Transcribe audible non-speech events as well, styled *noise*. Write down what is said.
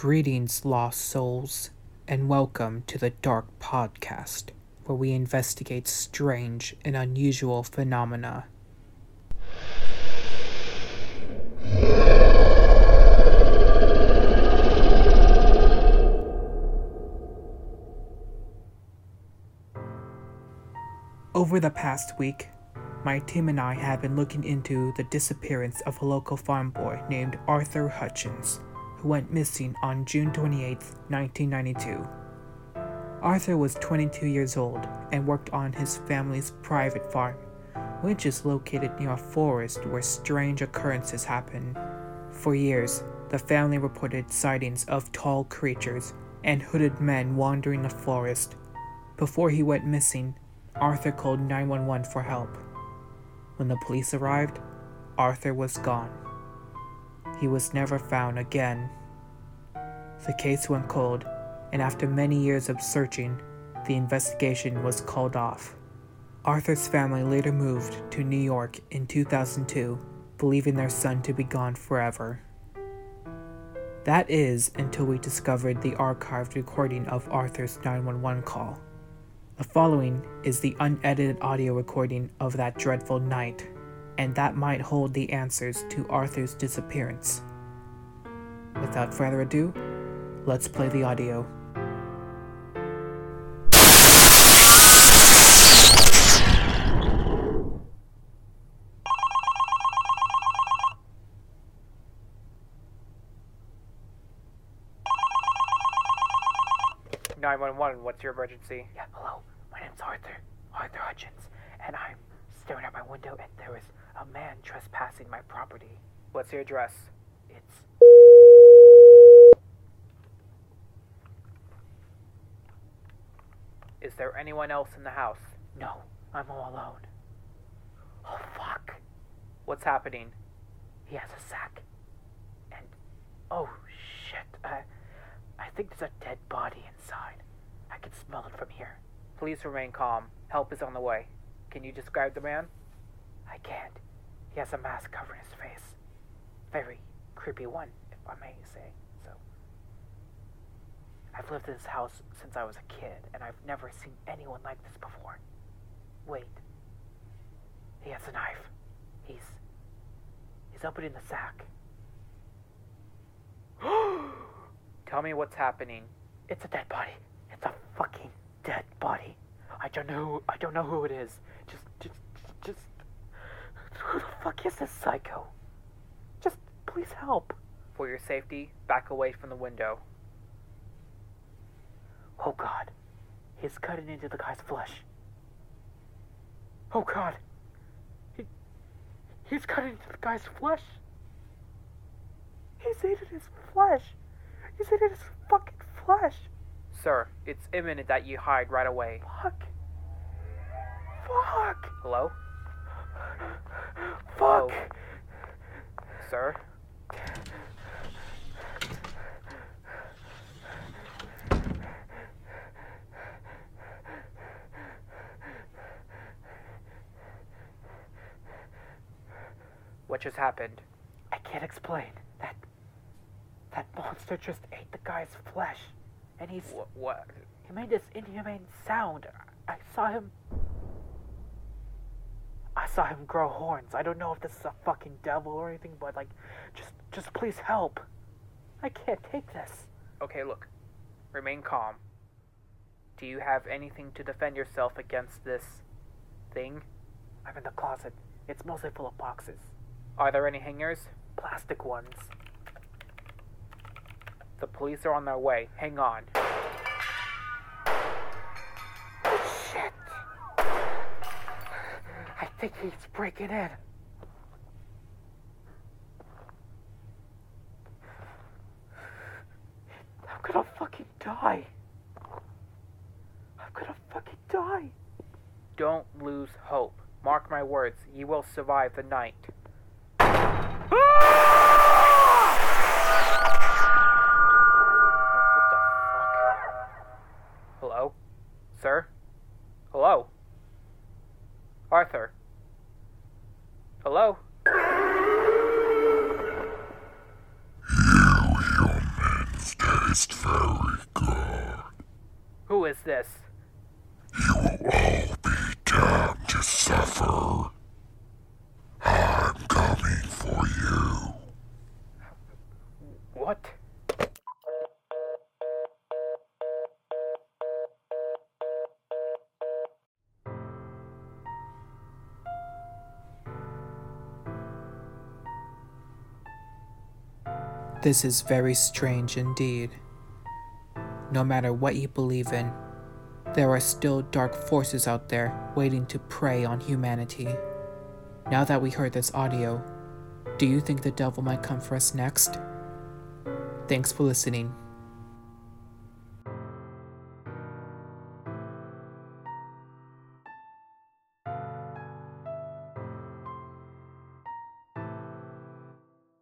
Greetings, lost souls, and welcome to the Dark Podcast, where we investigate strange and unusual phenomena. Over the past week, my team and I have been looking into the disappearance of a local farm boy named Arthur Hutchins, who went missing on June 28, 1992. Arthur was 22 years old and worked on his family's private farm, which is located near a forest where strange occurrences happen. For years, the family reported sightings of tall creatures and hooded men wandering the forest. Before he went missing, Arthur called 911 for help. When the police arrived, Arthur was gone. He was never found again. The case went cold, and after many years of searching, the investigation was called off. Arthur's family later moved to New York in 2002, believing their son to be gone forever. That is until we discovered the archived recording of Arthur's 911 call. The following is the unedited audio recording of that dreadful night, and that might hold the answers to Arthur's disappearance. Without further ado, let's play the audio. Nine one one. What's your emergency? Yeah, hello. My name's Arthur. Arthur Hutchins. And I'm staring out my window and there was a man trespassing my property. What's your address? It's Is there anyone else in the house? no, I'm all alone. Oh fuck. What's happening? He has a sack. And oh shit. I I think there's a dead body inside. I can smell it from here. Please remain calm. Help is on the way. Can you describe the man? I can't. He has a mask covering his face. Very creepy one, if I may say so. I've lived in this house since I was a kid, and I've never seen anyone like this before. Wait. He has a knife. He's. He's opening the sack. *gasps* Tell me what's happening. It's a dead body. It's a fucking dead body. I don't know. I don't know who it is. Just. Is this psycho? Just, please help. For your safety, back away from the window. Oh God, he's cutting into the guy's flesh. Oh God, he, he's cutting into the guy's flesh. He's eating his flesh. He's eating his fucking flesh. Sir, it's imminent that you hide right away. Fuck. Fuck. Hello? Fuck. Sir? What just happened? I can't explain. That that monster just ate the guy's flesh, and he's What? what? he made this inhumane sound. I saw him. Saw him grow horns. I don't know if this is a fucking devil or anything, but like, just just please help. I can't take this. Okay, look. Remain calm. Do you have anything to defend yourself against this thing? I'm in the closet. It's mostly full of boxes, Are there any hangers? plastic ones. The police are on their way. Hang on. Think he's breaking in. I'm gonna fucking die. I'm gonna fucking die. Don't lose hope. Mark my words, you will survive the night. Hello? Sir? Hello? Arthur? Hello? You humans is very good. Who is this? You will all be damned to This is very strange indeed. No matter what you believe in, there are still dark forces out there waiting to prey on humanity. Now that we heard this audio, do you think the devil might come for us next? Thanks for listening.